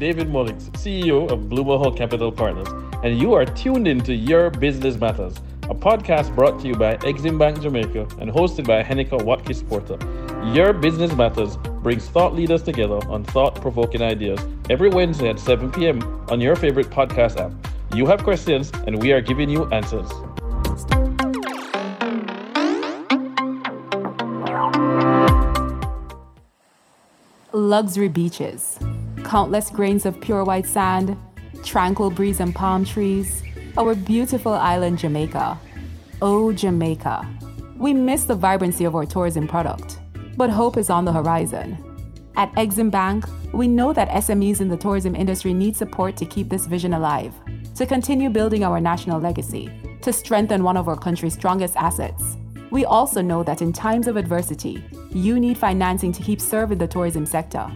David Mullings, CEO of Blue Capital Partners, and you are tuned into Your Business Matters, a podcast brought to you by Exim Bank Jamaica and hosted by Henika Watkis Porter. Your Business Matters brings thought leaders together on thought provoking ideas every Wednesday at 7 p.m. on your favorite podcast app. You have questions, and we are giving you answers. luxury beaches, countless grains of pure white sand, tranquil breeze and palm trees, our beautiful island Jamaica. Oh, Jamaica. We miss the vibrancy of our tourism product, but hope is on the horizon. At Exim Bank, we know that SMEs in the tourism industry need support to keep this vision alive, to continue building our national legacy, to strengthen one of our country's strongest assets. We also know that in times of adversity, you need financing to keep serving the tourism sector.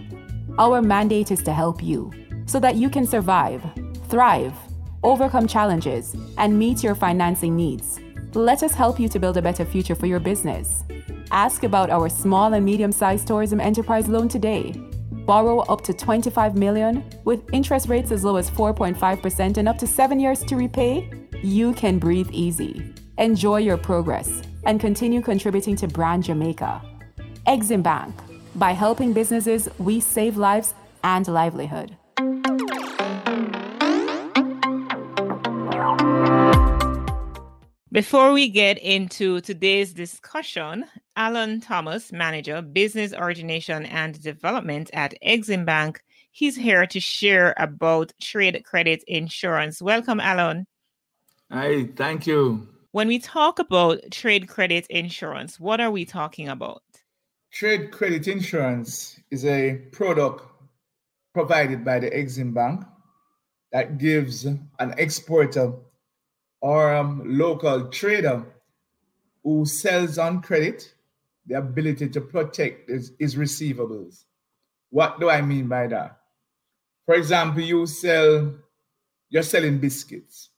Our mandate is to help you so that you can survive, thrive, overcome challenges, and meet your financing needs. Let us help you to build a better future for your business. Ask about our small and medium-sized tourism enterprise loan today. Borrow up to 25 million with interest rates as low as 4.5% and up to 7 years to repay. You can breathe easy. Enjoy your progress and continue contributing to Brand Jamaica. Exim Bank. By helping businesses, we save lives and livelihood. Before we get into today's discussion, Alan Thomas, Manager, Business Origination and Development at Exim Bank, he's here to share about trade credit insurance. Welcome, Alan. Hi, thank you. When we talk about trade credit insurance, what are we talking about? Trade credit insurance is a product provided by the Exim Bank that gives an exporter or a um, local trader who sells on credit the ability to protect his, his receivables. What do I mean by that? For example, you sell, you're selling biscuits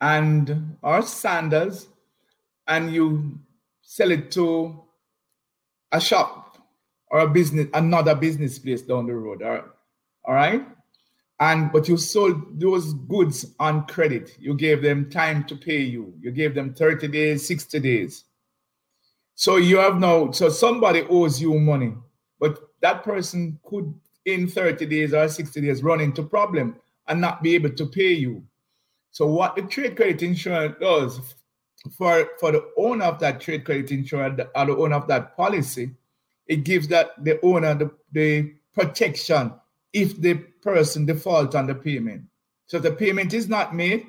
and or sandals, and you sell it to a shop or a business, another business place down the road. All right. All right. And but you sold those goods on credit. You gave them time to pay you. You gave them 30 days, 60 days. So you have now, so somebody owes you money, but that person could in 30 days or 60 days run into problem and not be able to pay you. So what the trade credit insurance does for for the owner of that trade credit insurance or the owner of that policy, it gives that the owner the, the protection if the person defaults on the payment. So the payment is not made,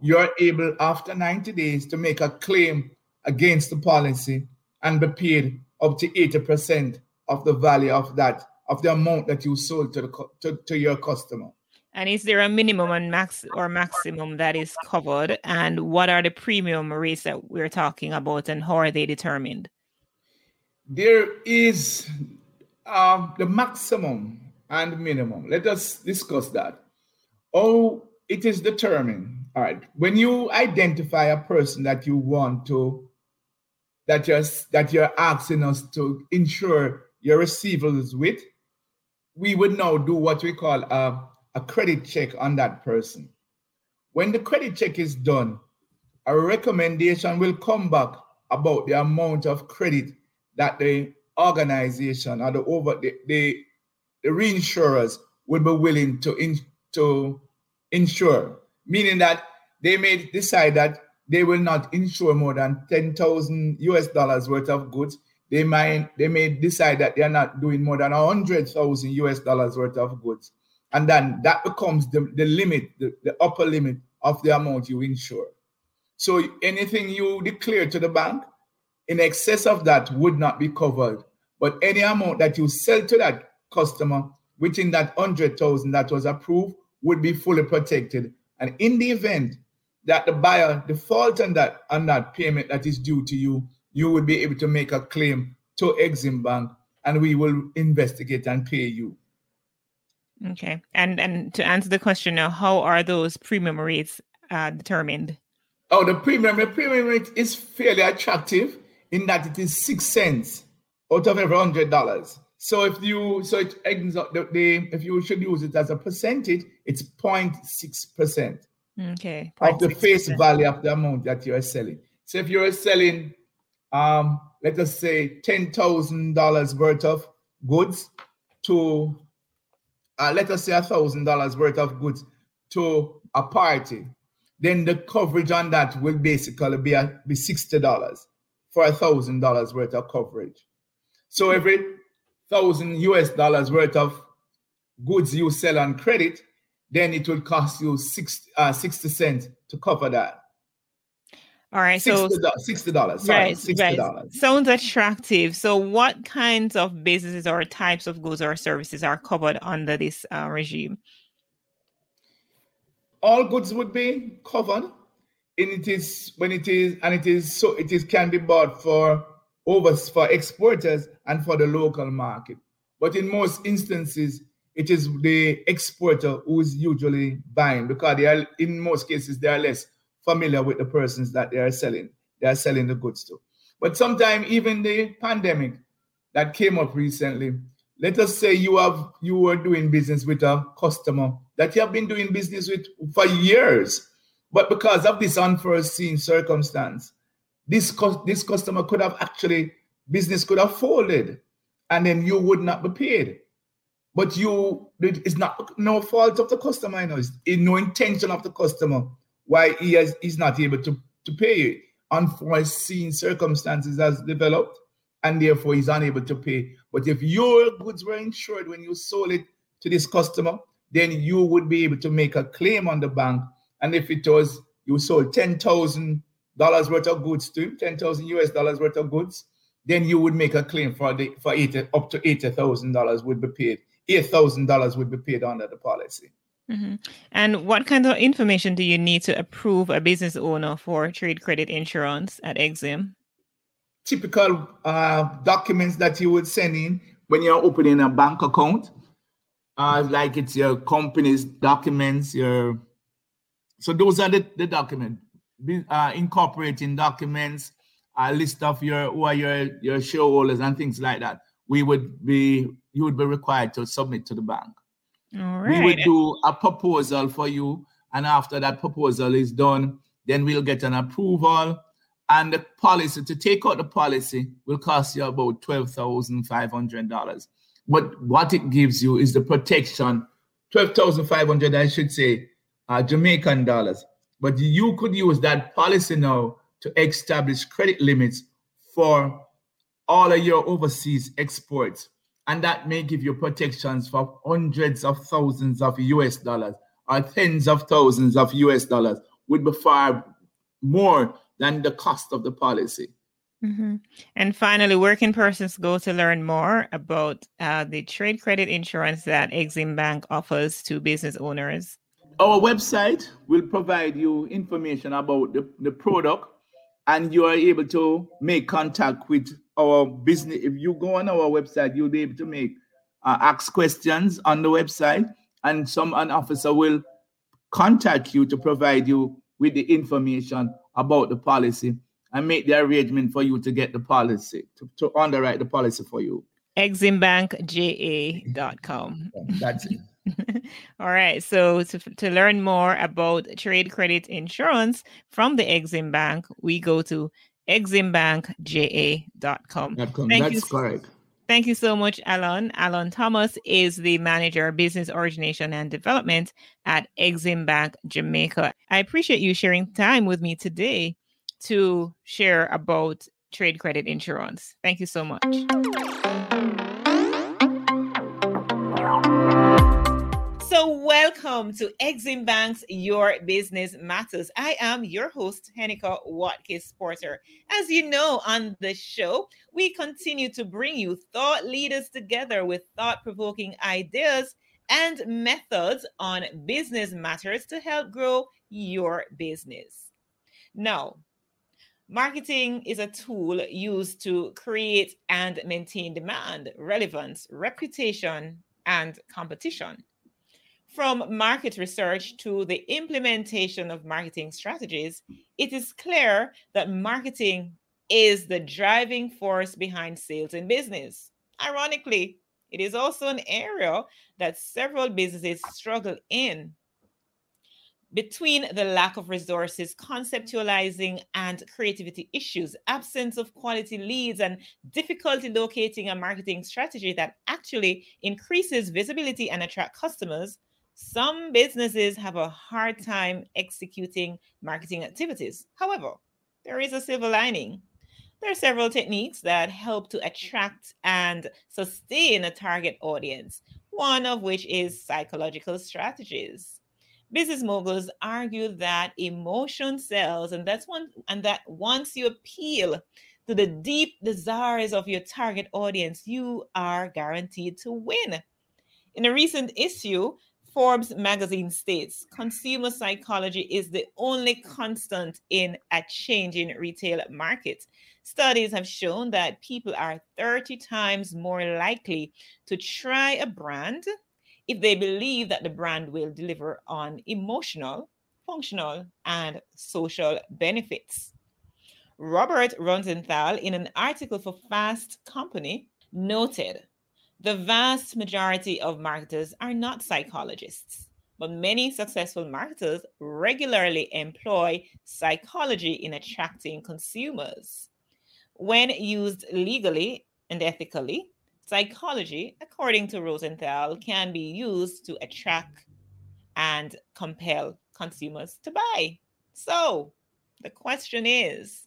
you're able after 90 days to make a claim against the policy and be paid up to 80% of the value of that of the amount that you sold to the to, to your customer. And is there a minimum and max or maximum that is covered? And what are the premium rates that we're talking about and how are they determined? There is uh, the maximum and minimum. Let us discuss that. Oh, it is determined. All right. When you identify a person that you want to, that you're, that you're asking us to ensure your receivables with, we would now do what we call a a credit check on that person. When the credit check is done, a recommendation will come back about the amount of credit that the organization or the over the, the, the reinsurers will be willing to in, to insure, meaning that they may decide that they will not insure more than 10,000 US dollars worth of goods. They might they may decide that they are not doing more than 100,000 US dollars worth of goods and then that becomes the, the limit, the, the upper limit of the amount you insure. So anything you declare to the bank in excess of that would not be covered. But any amount that you sell to that customer within that 100,000 that was approved would be fully protected. And in the event that the buyer defaults on that on that payment that is due to you, you will be able to make a claim to Exim Bank and we will investigate and pay you. Okay. And and to answer the question now, how are those premium rates uh, determined? Oh, the premium the premium rate is fairly attractive in that it is six cents out of every hundred dollars. So if you so it ends up the, the if you should use it as a percentage, it's 0.6 percent. Okay. Of the face value of the amount that you are selling. So if you're selling, um, let us say ten thousand dollars worth of goods to, uh, let us say a thousand dollars worth of goods to a party, then the coverage on that will basically be a, be sixty dollars for a thousand dollars worth of coverage. So every thousand US dollars worth of goods you sell on credit, then it will cost you six, uh, 60 cents to cover that. All right, so sixty dollars. Right, sixty dollars. Right. Sounds attractive. So, what kinds of businesses or types of goods or services are covered under this uh, regime? All goods would be covered, and it is when it is and it is so it is can be bought for over for exporters and for the local market. But in most instances, it is the exporter who is usually buying because they are in most cases they are less familiar with the persons that they are selling they are selling the goods to. But sometimes even the pandemic that came up recently, let us say you have you were doing business with a customer that you have been doing business with for years, but because of this unforeseen circumstance, this this customer could have actually business could have folded, and then you would not be paid. But you, it's not no fault of the customer. You know, it's no intention of the customer why he has he's not able to to pay you. Unforeseen circumstances has developed, and therefore he's unable to pay. But if your goods were insured when you sold it to this customer, then you would be able to make a claim on the bank. And if it was you sold ten thousand dollars worth of goods to him, ten thousand US dollars worth of goods, then you would make a claim for the for eighty up to eighty thousand dollars would be paid. Eight thousand dollars would be paid under the policy. Mm-hmm. And what kind of information do you need to approve a business owner for trade credit insurance at Exim? Typical uh, documents that you would send in when you're opening a bank account, uh, like it's your company's documents, your so those are the, the documents. Uh, incorporating documents, a list of your who are your your shareholders and things like that. We would be you would be required to submit to the bank. We would do a proposal for you, and after that proposal is done, then we'll get an approval. And the policy to take out the policy will cost you about twelve thousand five hundred dollars. But what it gives you is the protection, twelve thousand five hundred, I should say, uh, Jamaican dollars. But you could use that policy now to establish credit limits for all of your overseas exports and that may give you protections for hundreds of thousands of US dollars or tens of thousands of US dollars would be far more than the cost of the policy. Mm-hmm. And finally, can persons go to learn more about uh, the trade credit insurance that Exim Bank offers to business owners? Our website will provide you information about the, the product, and you are able to make contact with our business. If you go on our website, you'll be able to make uh, ask questions on the website, and some an officer will contact you to provide you with the information about the policy and make the arrangement for you to get the policy to, to underwrite the policy for you. Eximbankja.com. That's it. All right. So to, to learn more about trade credit insurance from the Exim Bank, we go to eximbankja.com. Thank That's you. correct. Thank you so much, Alan. Alan Thomas is the manager of business origination and development at Exim Bank Jamaica. I appreciate you sharing time with me today to share about trade credit insurance. Thank you so much. So, welcome to Exim Bank's Your Business Matters. I am your host, Henika Watkis Porter. As you know, on the show, we continue to bring you thought leaders together with thought provoking ideas and methods on business matters to help grow your business. Now, marketing is a tool used to create and maintain demand, relevance, reputation, and competition. From market research to the implementation of marketing strategies, it is clear that marketing is the driving force behind sales in business. Ironically, It is also an area that several businesses struggle in between the lack of resources, conceptualizing and creativity issues, absence of quality leads, and difficulty locating a marketing strategy that actually increases visibility and attract customers, some businesses have a hard time executing marketing activities. However, there is a silver lining. There are several techniques that help to attract and sustain a target audience, one of which is psychological strategies business moguls argue that emotion sells and that's one and that once you appeal to the deep desires of your target audience you are guaranteed to win in a recent issue Forbes magazine states consumer psychology is the only constant in a changing retail market. Studies have shown that people are 30 times more likely to try a brand if they believe that the brand will deliver on emotional, functional, and social benefits. Robert Rosenthal, in an article for Fast Company, noted the vast majority of marketers are not psychologists, but many successful marketers regularly employ psychology in attracting consumers. When used legally and ethically, Psychology, according to Rosenthal, can be used to attract and compel consumers to buy. So the question is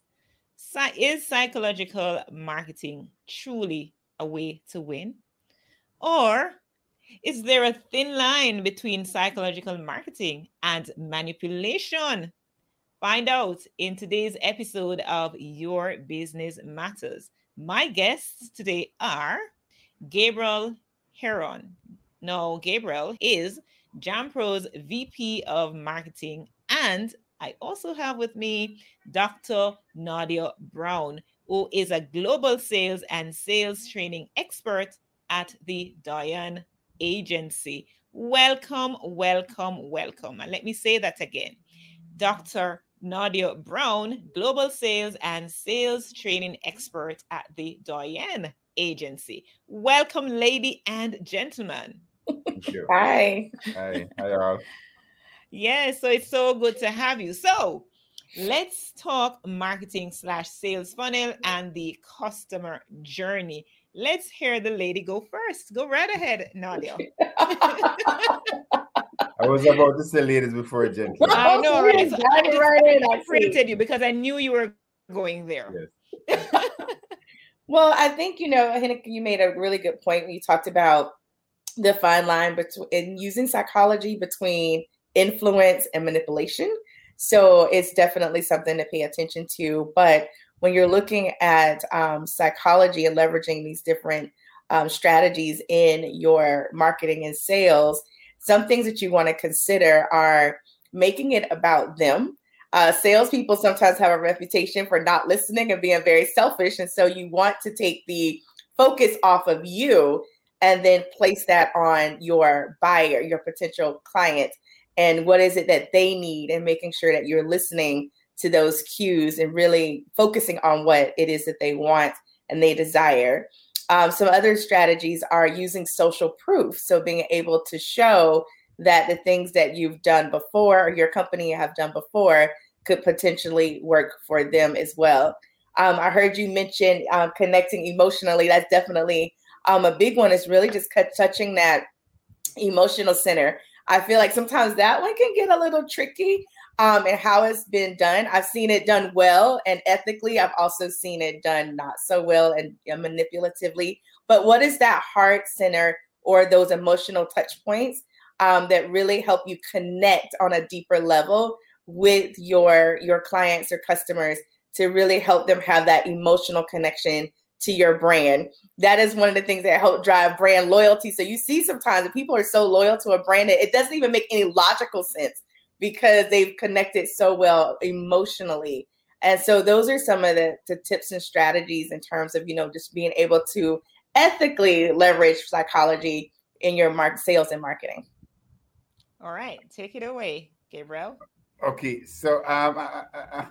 Is psychological marketing truly a way to win? Or is there a thin line between psychological marketing and manipulation? Find out in today's episode of Your Business Matters. My guests today are Gabriel Heron. No, Gabriel is Jampro's VP of Marketing. And I also have with me Dr. Nadia Brown, who is a global sales and sales training expert at the Doyenne Agency. Welcome, welcome, welcome. And let me say that again. Dr. Nadia Brown, global sales and sales training expert at the Doyenne Agency. Welcome, lady and gentlemen. Thank you. Hi. Hi. Hi, all. Yeah, so it's so good to have you. So let's talk marketing slash sales funnel and the customer journey. Let's hear the lady go first. Go right ahead, Nadia. I was about to say ladies before gentlemen. I know, right? So I, just, right in, I preempted you because I knew you were going there. Yes. Well, I think you know, Henika, you made a really good point when you talked about the fine line between using psychology between influence and manipulation. So it's definitely something to pay attention to. But when you're looking at um, psychology and leveraging these different um, strategies in your marketing and sales, some things that you want to consider are making it about them. Uh, salespeople sometimes have a reputation for not listening and being very selfish. And so you want to take the focus off of you and then place that on your buyer, your potential client, and what is it that they need, and making sure that you're listening to those cues and really focusing on what it is that they want and they desire. Um, some other strategies are using social proof. So being able to show that the things that you've done before or your company have done before could potentially work for them as well. Um, I heard you mention um, connecting emotionally. That's definitely um, a big one. Is really just cut, touching that emotional center. I feel like sometimes that one can get a little tricky um, and how it's been done. I've seen it done well and ethically. I've also seen it done not so well and manipulatively. But what is that heart center or those emotional touch points um, that really help you connect on a deeper level with your your clients or customers to really help them have that emotional connection to your brand. That is one of the things that help drive brand loyalty. So you see sometimes people are so loyal to a brand that it doesn't even make any logical sense because they've connected so well emotionally. And so those are some of the, the tips and strategies in terms of, you know, just being able to ethically leverage psychology in your market sales and marketing. All right, take it away, Gabriel. Okay, so um, I, I,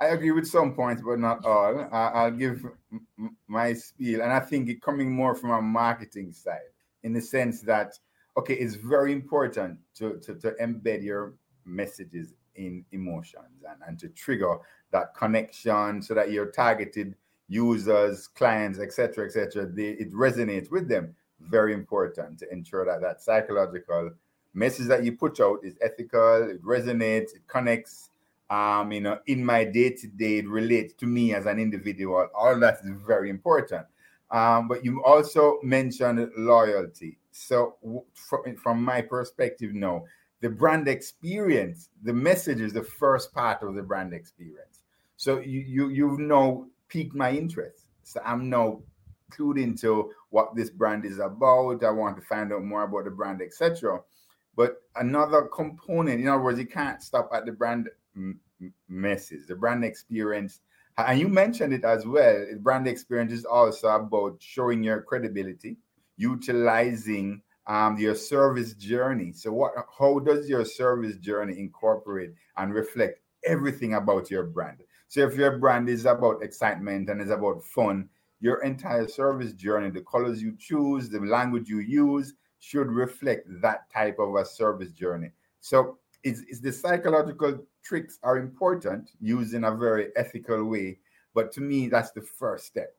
I, agree with some points, but not all. I, will give m- my spiel, and I think it coming more from a marketing side. in the sense that okay, it's very important to, to, to embed your messages in emotions and, and to trigger that connection so that your targeted users, clients, etc., etc., it resonates with them. Very important to ensure that that psychological message that you put out is ethical, it resonates, it connects. Um, you know, in my day to day, it relates to me as an individual. All that is very important. Um, but you also mentioned loyalty. So, from, from my perspective, no, the brand experience, the message is the first part of the brand experience. So you you you know piqued my interest. So I'm now clued into what this brand is about. I want to find out more about the brand, etc. But another component, in other words, you can't stop at the brand m- message, the brand experience. And you mentioned it as well. Brand experience is also about showing your credibility, utilizing um, your service journey. So, what? How does your service journey incorporate and reflect everything about your brand? So, if your brand is about excitement and is about fun, your entire service journey, the colors you choose, the language you use, should reflect that type of a service journey. So, it's, it's the psychological tricks are important used in a very ethical way, but to me, that's the first step.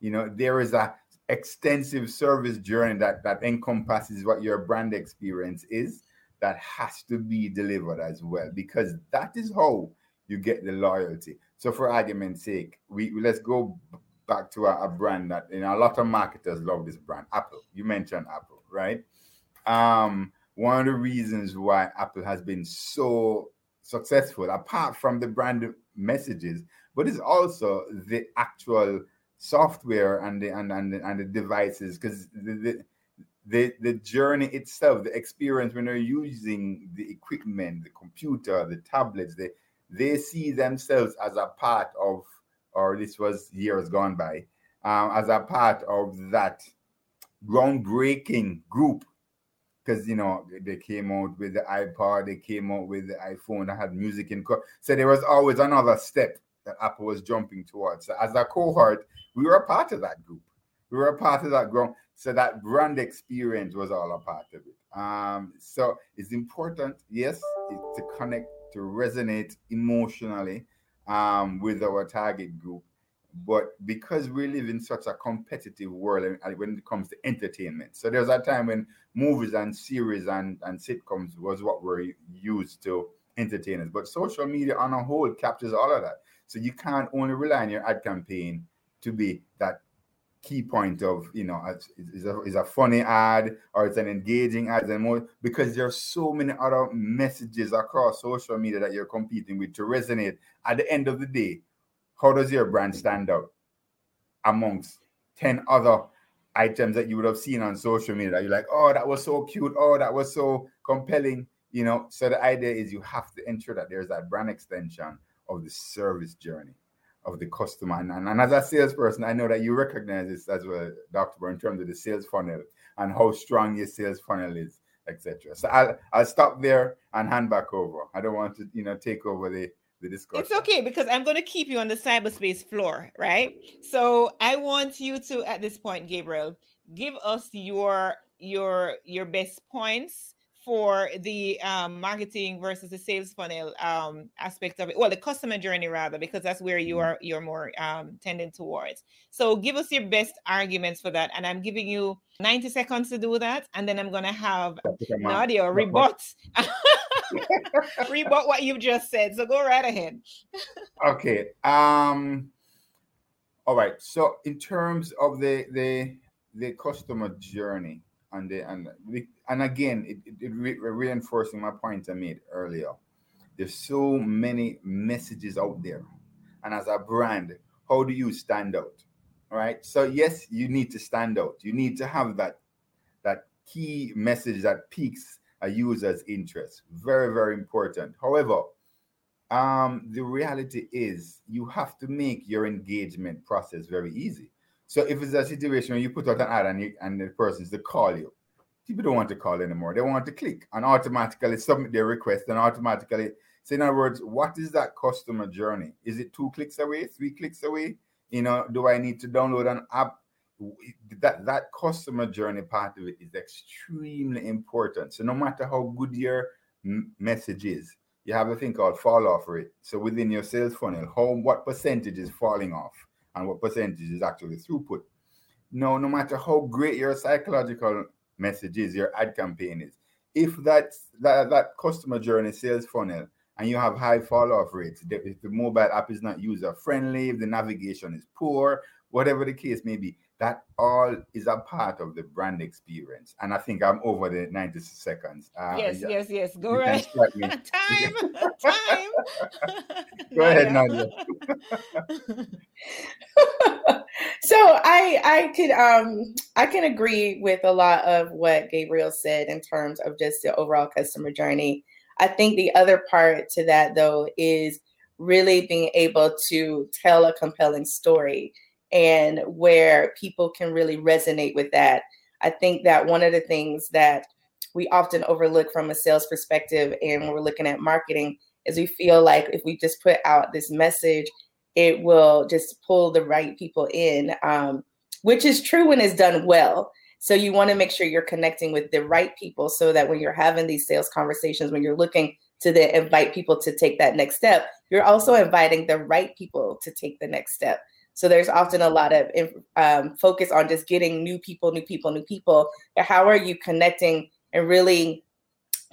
You know, there is a extensive service journey that that encompasses what your brand experience is that has to be delivered as well because that is how you get the loyalty. So for argument's sake we, let's go back to a, a, brand that you know a lot of marketers love this brand apple. You mentioned apple right? Um one of the reasons why apple has been so successful apart from the brand messages but it's also the actual software and the and and the, and the devices because the, the the journey itself, the experience when they're using the equipment, the computer, the tablets, they they see themselves as a part of, or this was years gone by, um, as a part of that groundbreaking group. Because you know they came out with the iPod, they came out with the iPhone that had music in. Co- so there was always another step that Apple was jumping towards. So as a cohort, we were a part of that group. We were a part of that group. So that brand experience was all a part of it. Um, so it's important, yes, to connect, to resonate emotionally um, with our target group. But because we live in such a competitive world when it comes to entertainment, so there's a time when movies and series and, and sitcoms was what we're used to entertain us. But social media on a whole captures all of that. So you can't only rely on your ad campaign to be that key point of you know is a, is a funny ad or it's an engaging ad and more because there's so many other messages across social media that you're competing with to resonate at the end of the day. How does your brand stand out amongst 10 other items that you would have seen on social media that you're like oh that was so cute. Oh that was so compelling. You know so the idea is you have to ensure that there's that brand extension of the service journey of the customer. And, and, and, as a salesperson, I know that you recognize this as well, Dr. Burr, in terms of the sales funnel and how strong your sales funnel is, etc. So I'll I'll stop there and hand back over. I don't want to, you know, take over the the discussion. It's okay because I'm going to keep you on the cyberspace floor, right? So I want you to, at this point, Gabriel, give us your your your best points for the um, marketing versus the sales funnel um, aspect of it. Well the customer journey rather because that's where you mm-hmm. are you're more um, tending towards. So give us your best arguments for that and i'm giving you 90 seconds to do that and then i'm going to have nadia rebut rebut what you've just said. So go right ahead. Okay um all right. So in terms of the the the customer journey and and and again it, it, it re- reinforcing my point I made earlier. There's so many messages out there, and as a brand, how do you stand out? Right. So yes, you need to stand out. You need to have that that key message that piques a user's interest. Very very important. However, um, the reality is you have to make your engagement process very easy. So if it's a situation where you put out an ad and, you, and the person's to call you, people don't want to call anymore. They want to click and automatically submit their request and automatically. So in other words, what is that customer journey? Is it two clicks away, three clicks away? You know, do I need to download an app? that that customer journey part of it is extremely important. So no matter how good your message is, you have a thing called fall off rate. So within your sales funnel, how what percentage is falling off and what percentage is actually throughput. No, no matter how great your psychological message is, your ad campaign is, if that that, that customer journey sales funnel and you have high fall off rates, if the mobile app is not user friendly, if the navigation is poor, whatever the case may be, that all is a part of the brand experience. And I think I'm over the 90 seconds. Uh, yes, yeah. yes, yes. Go right. time, time. Go ahead, Nadia. so I I could um I can agree with a lot of what Gabriel said in terms of just the overall customer journey. I think the other part to that though is really being able to tell a compelling story and where people can really resonate with that. I think that one of the things that we often overlook from a sales perspective and when we're looking at marketing is we feel like if we just put out this message, it will just pull the right people in, um, which is true when it's done well. So you want to make sure you're connecting with the right people so that when you're having these sales conversations, when you're looking to invite people to take that next step, you're also inviting the right people to take the next step. So there's often a lot of um, focus on just getting new people, new people, new people. But how are you connecting and really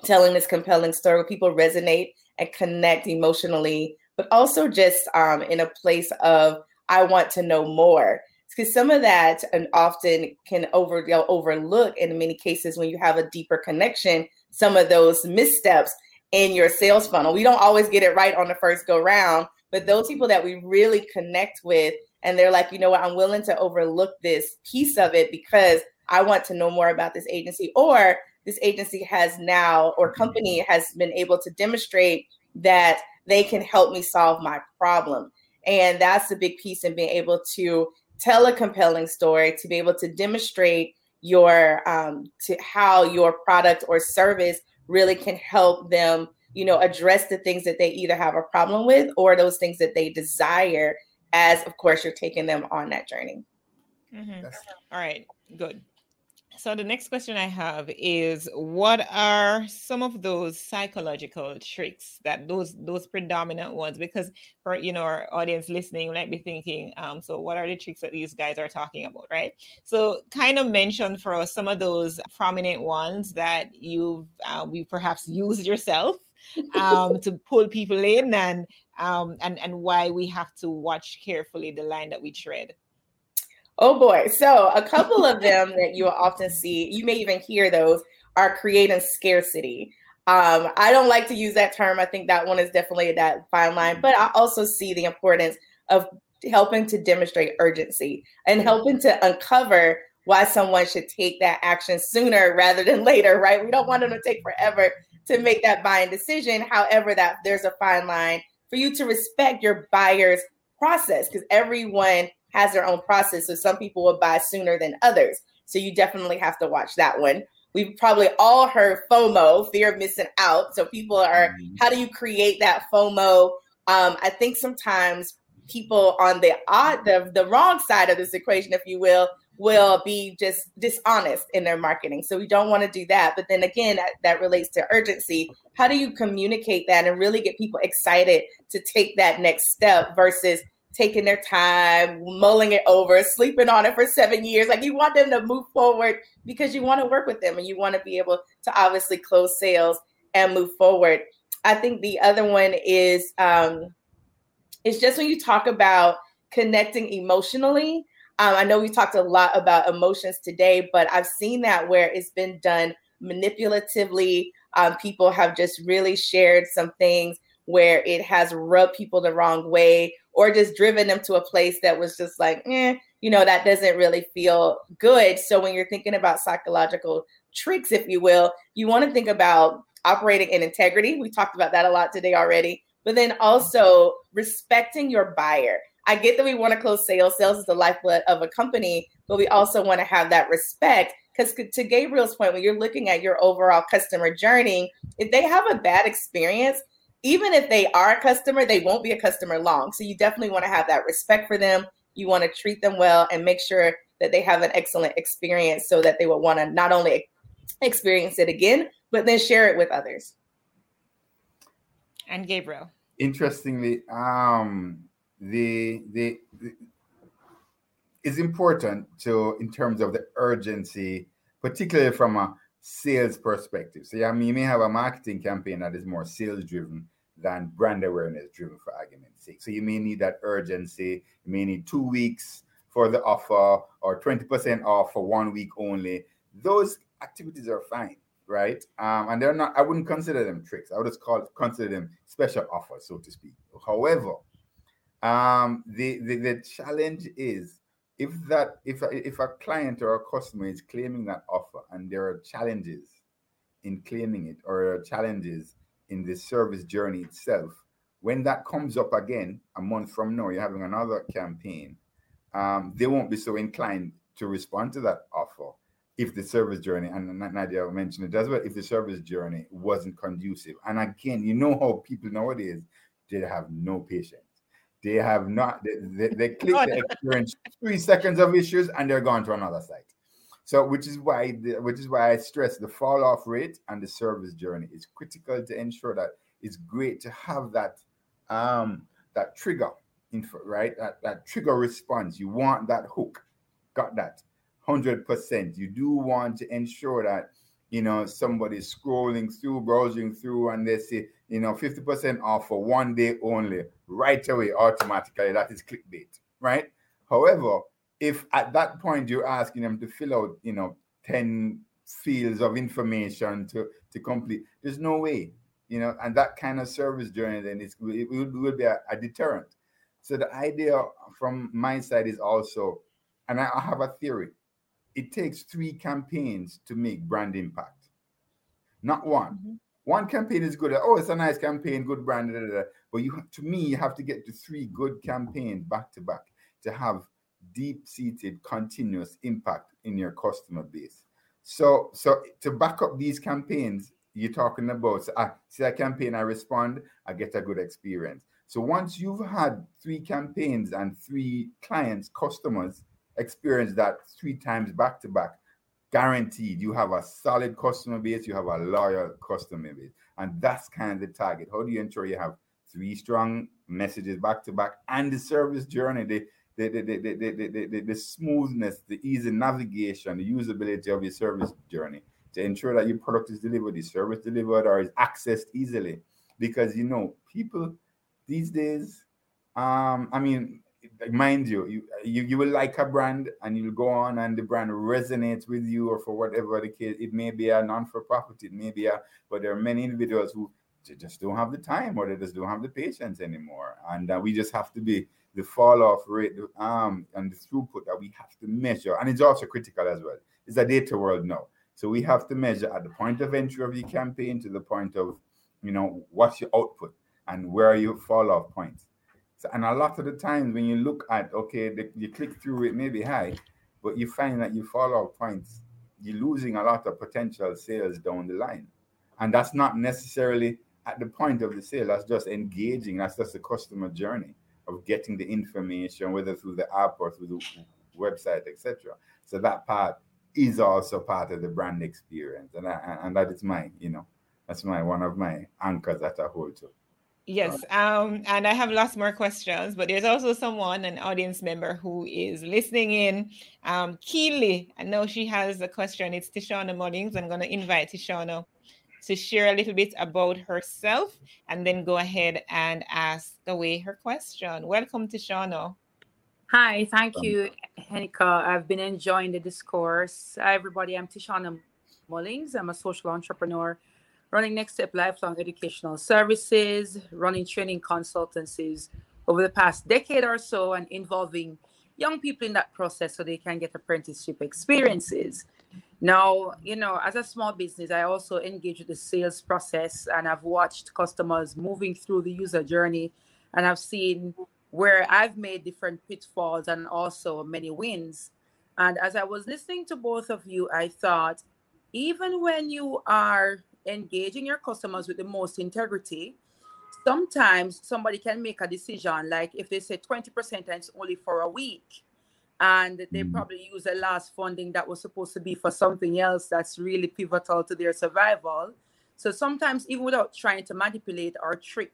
telling this compelling story where people resonate and connect emotionally, but also just um, in a place of I want to know more. Because some of that and often can over you know, overlook in many cases when you have a deeper connection, some of those missteps in your sales funnel. We don't always get it right on the first go round, but those people that we really connect with and they're like, you know what, I'm willing to overlook this piece of it because I want to know more about this agency, or this agency has now, or mm-hmm. company has been able to demonstrate that they can help me solve my problem. And that's the big piece in being able to tell a compelling story, to be able to demonstrate your um, to how your product or service really can help them you know address the things that they either have a problem with or those things that they desire as of course you're taking them on that journey. Mm-hmm. All right, good. So the next question I have is what are some of those psychological tricks that those those predominant ones because for you know our audience listening might be thinking um so what are the tricks that these guys are talking about right so kind of mention for us some of those prominent ones that you've uh, we perhaps used yourself um, to pull people in and um, and and why we have to watch carefully the line that we tread. Oh boy! So a couple of them that you will often see, you may even hear those, are creating scarcity. Um, I don't like to use that term. I think that one is definitely that fine line, but I also see the importance of helping to demonstrate urgency and helping to uncover why someone should take that action sooner rather than later, right? We don't want them to take forever to make that buying decision. However, that there's a fine line for you to respect your buyer's process because everyone has their own process. So some people will buy sooner than others. So you definitely have to watch that one. We've probably all heard FOMO, fear of missing out. So people are, mm-hmm. how do you create that FOMO? Um, I think sometimes people on the odd, the, the wrong side of this equation, if you will, will be just dishonest in their marketing. So we don't want to do that. But then again, that, that, relates to urgency. How do you communicate that and really get people excited to take that next step versus taking their time, mulling it over, sleeping on it for seven years? Like you want them to move forward because you want to work with them and you want to be able to obviously close sales and move forward. I think the other one is um, it's just when you talk about connecting emotionally um, I know we talked a lot about emotions today, but I've seen that where it's been done manipulatively. Um, people have just really shared some things where it has rubbed people the wrong way or just driven them to a place that was just like, eh, you know, that doesn't really feel good. So when you're thinking about psychological tricks, if you will, you want to think about operating in integrity. We talked about that a lot today already, but then also respecting your buyer. I get that we want to close sales. Sales is the lifeblood of a company, but we also want to have that respect. Because to Gabriel's point, when you're looking at your overall customer journey, if they have a bad experience, even if they are a customer, they won't be a customer long. So you definitely want to have that respect for them. You want to treat them well and make sure that they have an excellent experience so that they will want to not only experience it again, but then share it with others. And Gabriel. Interestingly, um, the, the, the it's important to in terms of the urgency, particularly from a sales perspective. So, yeah, I mean, you may have a marketing campaign that is more sales driven than brand awareness driven for argument's sake. So, you may need that urgency. You may need two weeks for the offer or 20% off for one week only. Those activities are fine, right? Um, and they're not, I wouldn't consider them tricks. I would just call consider them special offers, so to speak. However, um, the, the, the challenge is if that if if a client or a customer is claiming that offer and there are challenges in claiming it or challenges in the service journey itself when that comes up again a month from now you're having another campaign um, they won't be so inclined to respond to that offer if the service journey and nadia mentioned it as well if the service journey wasn't conducive. And again you know how people nowadays they have no patience they have not, they, they, they click, they experience three seconds of issues and they're gone to another site. So, which is why, the, which is why I stress the fall off rate and the service journey. It's critical to ensure that it's great to have that, um, that trigger, info, right? That, that trigger response. You want that hook. Got that. 100%. You do want to ensure that you know, somebody scrolling through, browsing through, and they say, you know, 50% off for one day only, right away, automatically. That is clickbait, right? However, if at that point you're asking them to fill out, you know, 10 fields of information to, to complete, there's no way, you know, and that kind of service journey then it's, it will, will be a, a deterrent. So the idea from my side is also, and I have a theory it takes three campaigns to make brand impact, not one. Mm-hmm. One campaign is good. Oh, it's a nice campaign, good brand. Da, da, da. But you, to me, you have to get to three good campaigns back to back to have deep-seated, continuous impact in your customer base. So, so to back up these campaigns, you're talking about. So I see a campaign, I respond, I get a good experience. So once you've had three campaigns and three clients, customers experience that three times back to back, guaranteed you have a solid customer base, you have a loyal customer base. And that's kind of the target. How do you ensure you have three strong messages back to back and the service journey, the the, the, the, the, the, the, the smoothness, the easy navigation, the usability of your service journey to ensure that your product is delivered, the service delivered, or is accessed easily. Because you know, people these days, um, I mean, mind you, you, you you will like a brand and you'll go on and the brand resonates with you or for whatever the case. It may be a non-for-profit, it may be a, but there are many individuals who just don't have the time or they just don't have the patience anymore. And uh, we just have to be the fall off rate um, and the throughput that we have to measure. And it's also critical as well. It's a data world now. So we have to measure at the point of entry of your campaign to the point of, you know, what's your output and where are your fall off points. So, and a lot of the times when you look at, okay, the, you click through it may be high, but you find that you fall off points, you're losing a lot of potential sales down the line. And that's not necessarily at the point of the sale, that's just engaging, that's just the customer journey of getting the information, whether through the app or through the website, etc. So that part is also part of the brand experience. And, I, and that is my, you know, that's my one of my anchors that I hold to. Yes, um, and I have lots more questions, but there's also someone, an audience member, who is listening in. Um, Keely, I know she has a question. It's Tishana Mullings. I'm going to invite Tishana to share a little bit about herself and then go ahead and ask away her question. Welcome, Tishana. Hi, thank you, Henika. I've been enjoying the discourse. Hi, everybody. I'm Tishana Mullings. I'm a social entrepreneur running Next Step Lifelong Educational Services, running training consultancies over the past decade or so, and involving young people in that process so they can get apprenticeship experiences. Now, you know, as a small business, I also engage with the sales process and I've watched customers moving through the user journey and I've seen where I've made different pitfalls and also many wins. And as I was listening to both of you, I thought, even when you are engaging your customers with the most integrity, sometimes somebody can make a decision like if they say 20% and it's only for a week and they mm. probably use the last funding that was supposed to be for something else that's really pivotal to their survival. So sometimes, even without trying to manipulate or trick,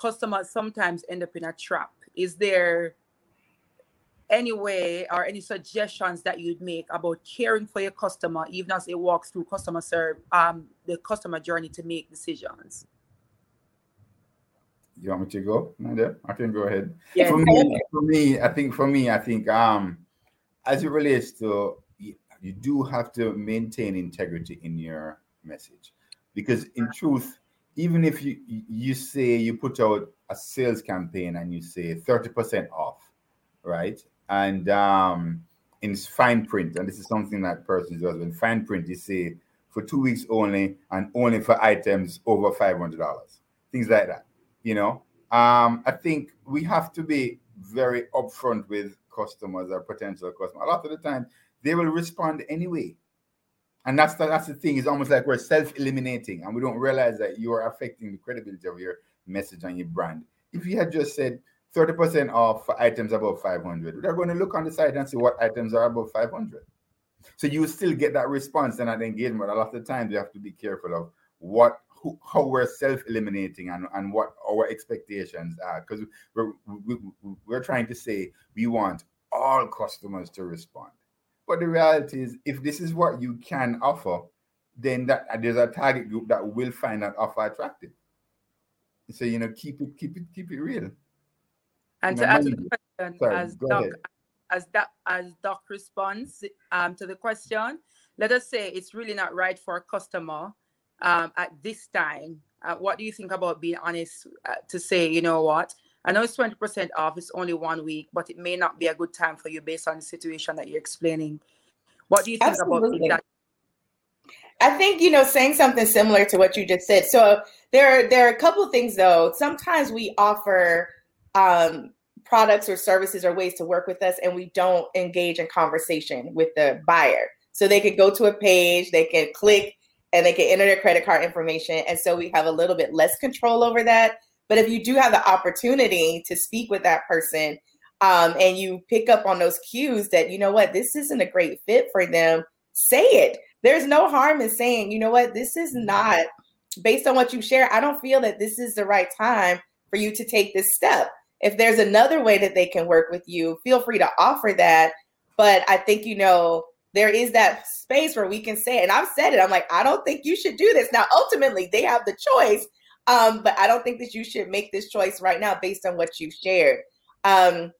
customers sometimes end up in a trap. Is there any way or any suggestions that you'd make about caring for your customer, even as they walk through customer serve um the customer journey to make decisions? You want me to go, Nadia? I can go ahead. Yeah. For me, for me, I think for me, I think um as it relates to you do have to maintain integrity in your message because in truth even if you you say you put out a sales campaign and you say 30% off right and um, in fine print, and this is something that person does. In fine print, you say for two weeks only, and only for items over five hundred dollars, things like that. You know, um, I think we have to be very upfront with customers or potential customers. A lot of the time, they will respond anyway. And that's the, that's the thing. It's almost like we're self-eliminating, and we don't realize that you are affecting the credibility of your message and your brand. If you had just said 30% off for items above 500. They're going to look on the site and see what items are above 500. So you still get that response and that engagement. A lot of the times you have to be careful of what who, how we're self-eliminating and, and what our expectations are because we're, we, we're trying to say we want all customers to respond. But the reality is if this is what you can offer, then that there's a target group that will find that offer attractive. So you know, keep it, keep it, keep it real. And to answer the question, Sorry, as Doc, as that as Doc responds um, to the question, let us say it's really not right for a customer um, at this time. Uh, what do you think about being honest uh, to say, you know what? I know it's 20% off, it's only one week, but it may not be a good time for you based on the situation that you're explaining. What do you think Absolutely. about that? I think you know saying something similar to what you just said. So there, there are a couple things though. Sometimes we offer um, products or services or ways to work with us and we don't engage in conversation with the buyer. So they could go to a page, they can click and they can enter their credit card information. And so we have a little bit less control over that. But if you do have the opportunity to speak with that person um, and you pick up on those cues that, you know what, this isn't a great fit for them, say it. There's no harm in saying, you know what, this is not based on what you share. I don't feel that this is the right time for you to take this step if there's another way that they can work with you, feel free to offer that. But I think, you know, there is that space where we can say, and I've said it, I'm like, I don't think you should do this. Now, ultimately, they have the choice, um, but I don't think that you should make this choice right now based on what you've shared. Um,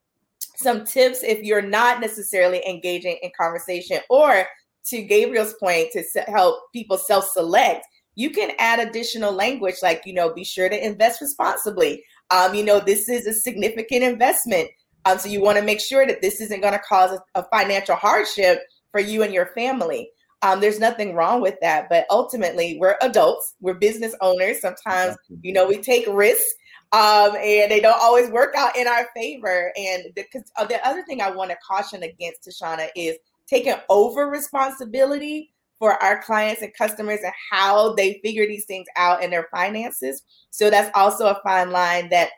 some tips if you're not necessarily engaging in conversation, or to Gabriel's point, to help people self select, you can add additional language like, you know, be sure to invest responsibly. Um, you know, this is a significant investment. Um, so you want to make sure that this isn't going to cause a, a, financial hardship for you and your family. Um, there's nothing wrong with that, but ultimately we're adults, we're business owners. Sometimes, you know, we take risks um, and they don't always work out in our favor. And the, uh, the other thing I want to caution against, Tishana, is taking over responsibility for our clients and customers and how they figure these things out in their finances. So that's also a fine line that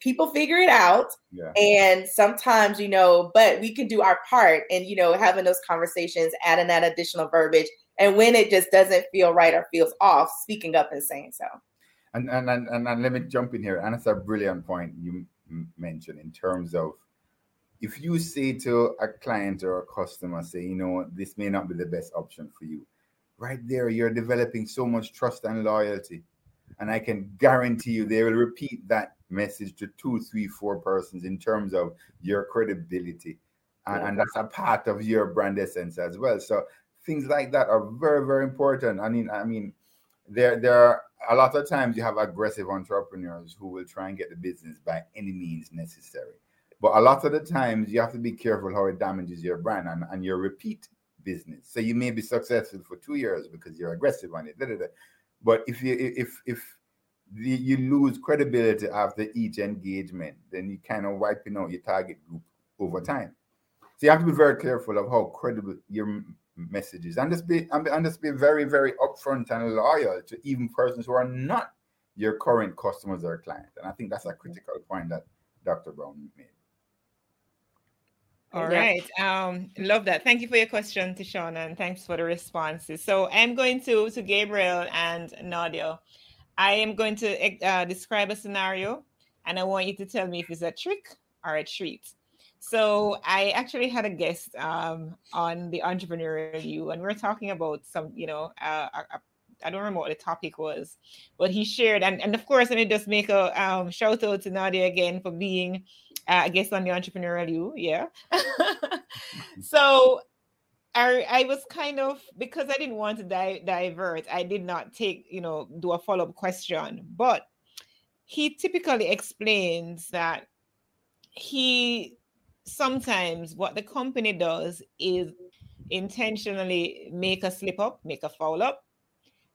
people figure it out. Yeah. And sometimes, you know, but we can do our part and, you know, having those conversations, adding that additional verbiage. And when it just doesn't feel right or feels off, speaking up and saying so. And and and, and, and let me jump in here. And it's a brilliant point you mentioned in terms of if you say to a client or a customer, say, you know, this may not be the best option for you, right there, you're developing so much trust and loyalty. And I can guarantee you they will repeat that message to two, three, four persons in terms of your credibility. And, and that's a part of your brand essence as well. So things like that are very, very important. I mean, I mean, there there are a lot of times you have aggressive entrepreneurs who will try and get the business by any means necessary. But a lot of the times you have to be careful how it damages your brand and, and your repeat business. So you may be successful for two years because you're aggressive on it. Da, da, da. But if you if if the, you lose credibility after each engagement, then you kind of wiping out your target group over mm-hmm. time. So you have to be very careful of how credible your message is, and just be and just be very very upfront and loyal to even persons who are not your current customers or client. And I think that's a critical point that Dr. Brown made. All right. Um, love that. Thank you for your question, Tishana, and thanks for the responses. So I'm going to to Gabriel and Nadia. I am going to uh, describe a scenario, and I want you to tell me if it's a trick or a treat. So I actually had a guest um, on the Entrepreneurial You, and we are talking about some, you know, uh, a, I don't remember what the topic was, but he shared, and, and of course, let me just make a um, shout out to Nadia again for being a guest on the entrepreneurial you. Yeah. so I, I was kind of because I didn't want to di- divert, I did not take, you know, do a follow up question, but he typically explains that he sometimes what the company does is intentionally make a slip up, make a foul up,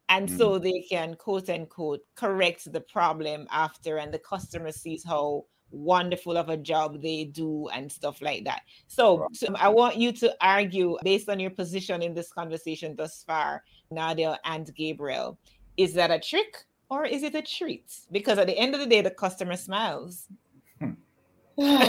and mm. so they can quote unquote correct the problem after, and the customer sees how wonderful of a job they do and stuff like that. So, so, I want you to argue based on your position in this conversation thus far, Nadia and Gabriel. Is that a trick or is it a treat? Because at the end of the day, the customer smiles. Hmm. I,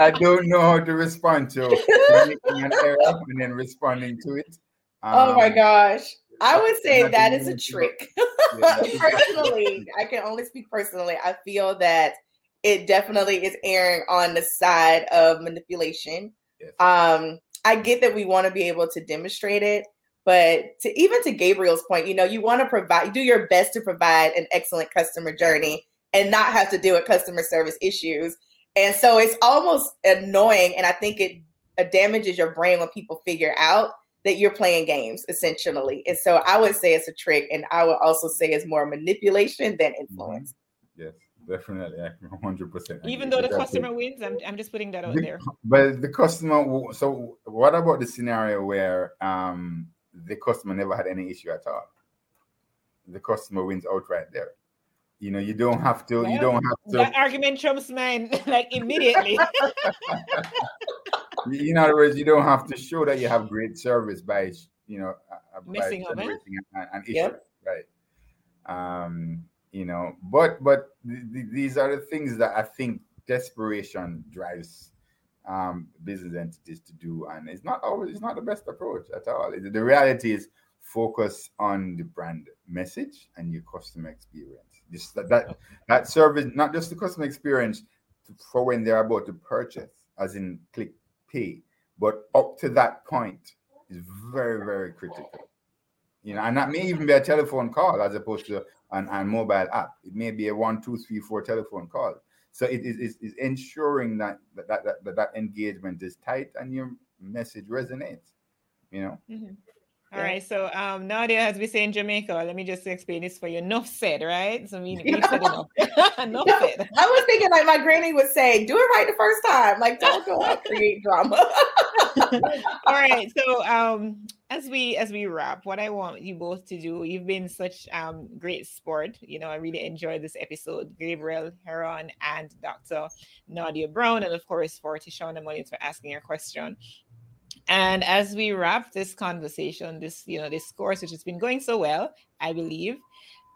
I, don't know how to respond to an error and then responding to it. Um, oh my um, gosh. I would say that is a trick. personally, I can only speak personally. I feel that it definitely is erring on the side of manipulation. Um, I get that we want to be able to demonstrate it, but to even to Gabriel's point, you know, you want to provide, do your best to provide an excellent customer journey and not have to deal with customer service issues. And so it's almost annoying, and I think it, it damages your brain when people figure out that you're playing games essentially. And so I would say it's a trick, and I would also say it's more manipulation than influence. Yes, definitely, hundred percent. Even though the customer wins, I'm I'm just putting that out the, there. But the customer. So what about the scenario where um the customer never had any issue at all? The customer wins outright there. You know, you don't have to. Well, you don't have to. That argument trumps mine like immediately. in other words, you don't have to show that you have great service by you know missing by an, an issue, yep. right? Um, you know, but but th- th- these are the things that I think desperation drives um, business entities to do, and it's not always it's not the best approach at all. The reality is focus on the brand message and your customer experience. Just that that, that service, not just the customer experience for when they're about to purchase, as in click but up to that point is very, very critical. You know, and that may even be a telephone call as opposed to an, an mobile app. It may be a one, two, three, four telephone call. So it is, is ensuring that that, that that, that engagement is tight and your message resonates. You know. Mm-hmm. All right. So um, Nadia, as we say in Jamaica, let me just explain this for you. Enough said, right? So we, we said enough. enough yeah. said. I was thinking like my granny would say, do it right the first time. Like don't go out create drama. All right. So um as we as we wrap, what I want you both to do, you've been such um great sport. You know, I really enjoyed this episode. Gabriel Heron and Dr. Nadia Brown, and of course for Tishana Mullins for asking your question. And as we wrap this conversation, this you know this course which has been going so well, I believe,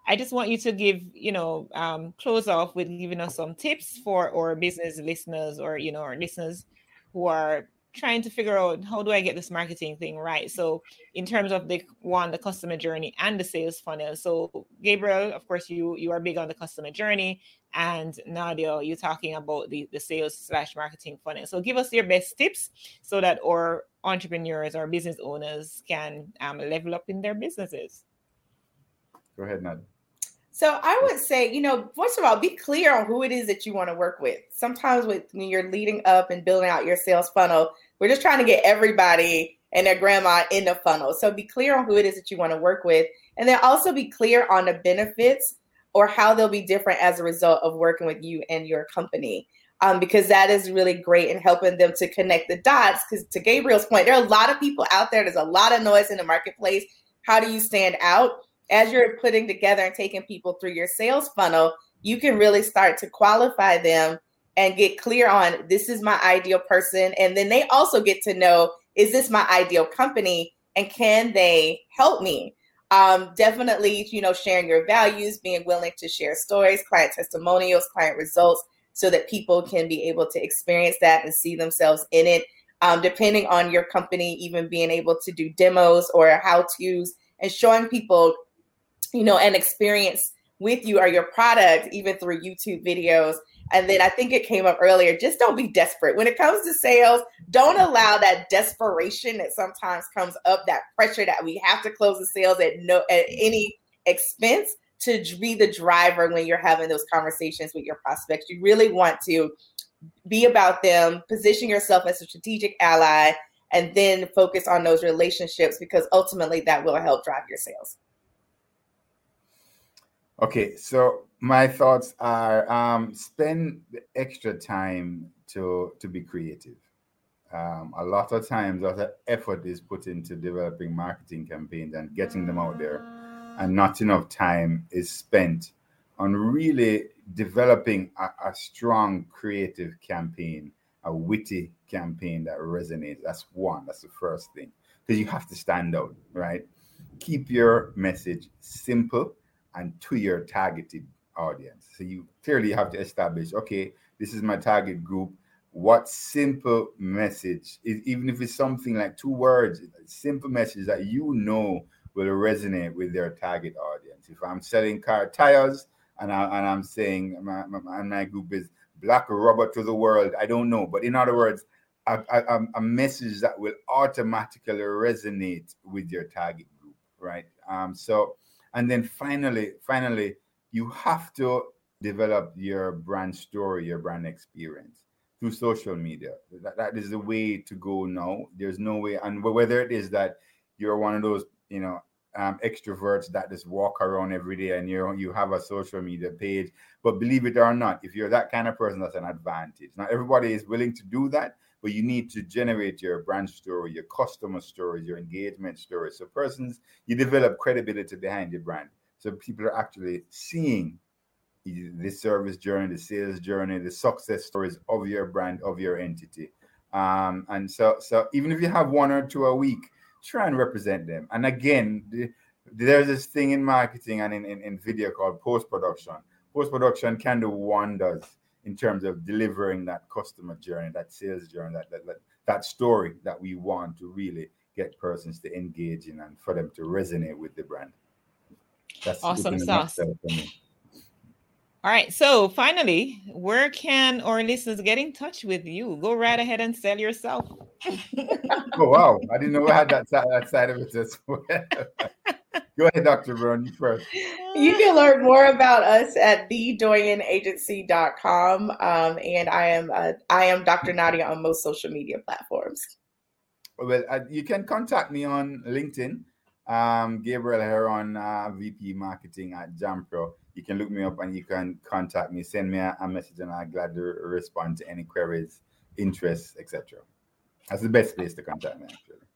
I just want you to give you know um, close off with giving us some tips for our business listeners or you know our listeners who are trying to figure out how do I get this marketing thing right. So in terms of the one, the customer journey and the sales funnel. So Gabriel, of course, you you are big on the customer journey, and Nadia, you're talking about the the sales slash marketing funnel. So give us your best tips so that our entrepreneurs or business owners can um, level up in their businesses. Go ahead, Nadia. So I would say, you know, first of all, be clear on who it is that you want to work with. Sometimes with when you're leading up and building out your sales funnel, we're just trying to get everybody and their grandma in the funnel. So be clear on who it is that you want to work with. And then also be clear on the benefits or how they'll be different as a result of working with you and your company. Um, because that is really great in helping them to connect the dots. Because to Gabriel's point, there are a lot of people out there, there's a lot of noise in the marketplace. How do you stand out? as you're putting together and taking people through your sales funnel, you can really start to qualify them and get clear on this is my ideal person. And then they also get to know is this my ideal company and can they help me? Um, definitely, you know, sharing your values, being willing to share stories, client testimonials, client results so that people can be able to experience that and see themselves in it. Um, depending on your company, even being able to do demos or how to's and showing people, you know, an experience with you or your product, even through YouTube videos. And then I think it came up earlier just don't be desperate. When it comes to sales, don't allow that desperation that sometimes comes up, that pressure that we have to close the sales at no at any expense to be the driver when you're having those conversations with your prospects. You really want to be about them, position yourself as a strategic ally, and then focus on those relationships because ultimately that will help drive your sales. Okay, so my thoughts are um, spend the extra time to to be creative. Um, a lot of times, a lot of effort is put into developing marketing campaigns and getting them out there, and not enough time is spent on really developing a, a strong creative campaign, a witty campaign that resonates. That's one. That's the first thing because you have to stand out, right? Keep your message simple and to your targeted audience. So you clearly have to establish, okay, this is my target group. What simple message even if it's something like two words, simple message that you know will resonate with their target audience. If I'm selling car tires and, I, and I'm saying my, my, my group is black rubber to the world, I don't know. But in other words, a, a, a message that will automatically resonate with your target group, right? Um, so and then finally, finally, you have to develop your brand story, your brand experience through social media. That, that is the way to go now. There's no way, and whether it is that you're one of those, you know, um, extroverts that just walk around every day and you you have a social media page. But believe it or not, if you're that kind of person, that's an advantage. Not everybody is willing to do that, but you need to generate your brand story, your customer stories, your engagement stories. So persons, you develop credibility behind your brand. So people are actually seeing the service journey, the sales journey, the success stories of your brand, of your entity. Um, and so, so even if you have one or two a week, try and represent them. And again, the, there's this thing in marketing and in, in, in video called post production. Post production can do wonders in terms of delivering that customer journey, that sales journey, that, that, that, that story that we want to really get persons to engage in and for them to resonate with the brand. That's awesome sauce. All right. So finally, where can our listeners get in touch with you? Go right ahead and sell yourself. oh wow! I didn't know I had that, that side of it as well. Go ahead, Dr. Brown, you first. You can learn more about us at thedoyenneagency.com. Um, and I am uh, I am Dr. Nadia on most social media platforms. Well, uh, you can contact me on LinkedIn. Um, Gabriel Heron, uh, VP Marketing at Jampro. You can look me up and you can contact me, send me a, a message, and I'm glad to respond to any queries, interests, etc. That's the best place to contact me, actually.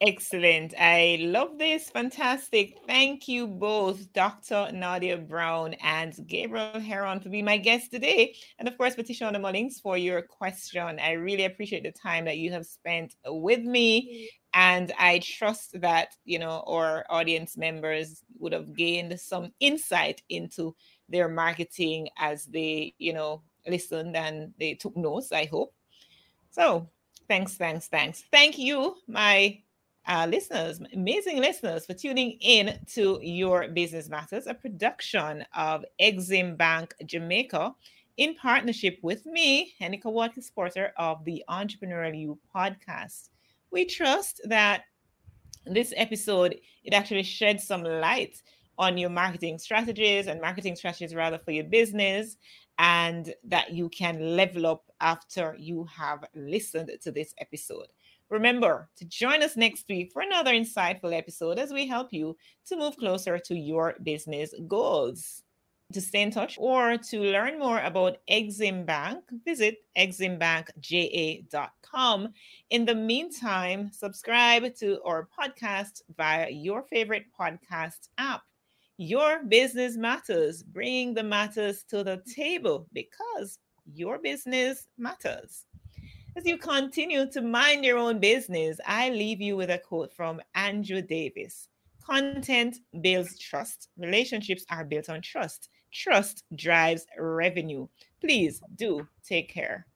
Excellent. I love this. Fantastic. Thank you both, Dr. Nadia Brown and Gabriel Heron, for being my guest today. And of course, Tishona Mullings for your question. I really appreciate the time that you have spent with me. And I trust that, you know, our audience members would have gained some insight into their marketing as they, you know, listened and they took notes, I hope. So thanks, thanks, thanks. Thank you, my uh, listeners, amazing listeners, for tuning in to Your Business Matters, a production of Exim Bank Jamaica in partnership with me, Henika Watkis Porter of the Entrepreneurial You podcast. We trust that this episode it actually sheds some light on your marketing strategies and marketing strategies rather for your business and that you can level up after you have listened to this episode. Remember to join us next week for another insightful episode as we help you to move closer to your business goals. To stay in touch or to learn more about Exim Bank, visit eximbankja.com. In the meantime, subscribe to our podcast via your favorite podcast app. Your business matters, bringing the matters to the table because your business matters. As you continue to mind your own business, I leave you with a quote from Andrew Davis Content builds trust, relationships are built on trust, trust drives revenue. Please do take care.